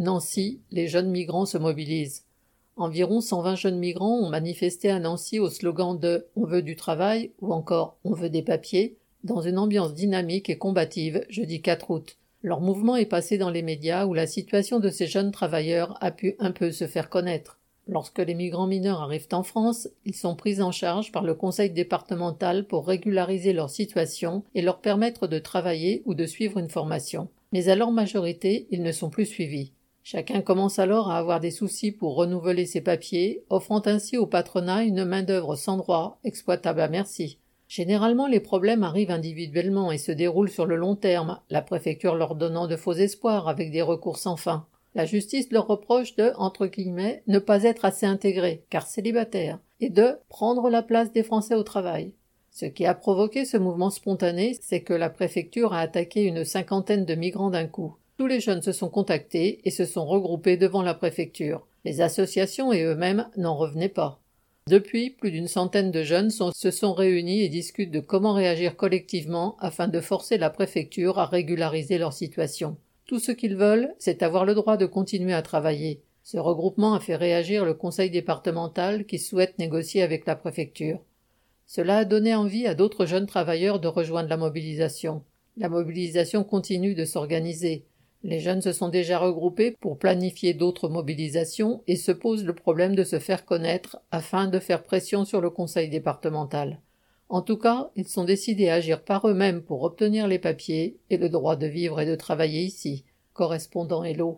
Nancy, les jeunes migrants se mobilisent. Environ 120 jeunes migrants ont manifesté à Nancy au slogan de On veut du travail ou encore On veut des papiers, dans une ambiance dynamique et combative jeudi 4 août. Leur mouvement est passé dans les médias où la situation de ces jeunes travailleurs a pu un peu se faire connaître. Lorsque les migrants mineurs arrivent en France, ils sont pris en charge par le conseil départemental pour régulariser leur situation et leur permettre de travailler ou de suivre une formation. Mais à leur majorité, ils ne sont plus suivis. Chacun commence alors à avoir des soucis pour renouveler ses papiers, offrant ainsi au patronat une main-d'œuvre sans droit, exploitable à merci. Généralement, les problèmes arrivent individuellement et se déroulent sur le long terme, la préfecture leur donnant de faux espoirs avec des recours sans fin. La justice leur reproche de, entre guillemets, ne pas être assez intégrés, car célibataires, et de prendre la place des Français au travail. Ce qui a provoqué ce mouvement spontané, c'est que la préfecture a attaqué une cinquantaine de migrants d'un coup. Tous les jeunes se sont contactés et se sont regroupés devant la préfecture. Les associations et eux-mêmes n'en revenaient pas. Depuis, plus d'une centaine de jeunes se sont réunis et discutent de comment réagir collectivement afin de forcer la préfecture à régulariser leur situation. Tout ce qu'ils veulent, c'est avoir le droit de continuer à travailler. Ce regroupement a fait réagir le conseil départemental qui souhaite négocier avec la préfecture. Cela a donné envie à d'autres jeunes travailleurs de rejoindre la mobilisation. La mobilisation continue de s'organiser. Les jeunes se sont déjà regroupés pour planifier d'autres mobilisations et se posent le problème de se faire connaître afin de faire pression sur le conseil départemental. En tout cas, ils sont décidés à agir par eux-mêmes pour obtenir les papiers et le droit de vivre et de travailler ici. Correspondant Hello.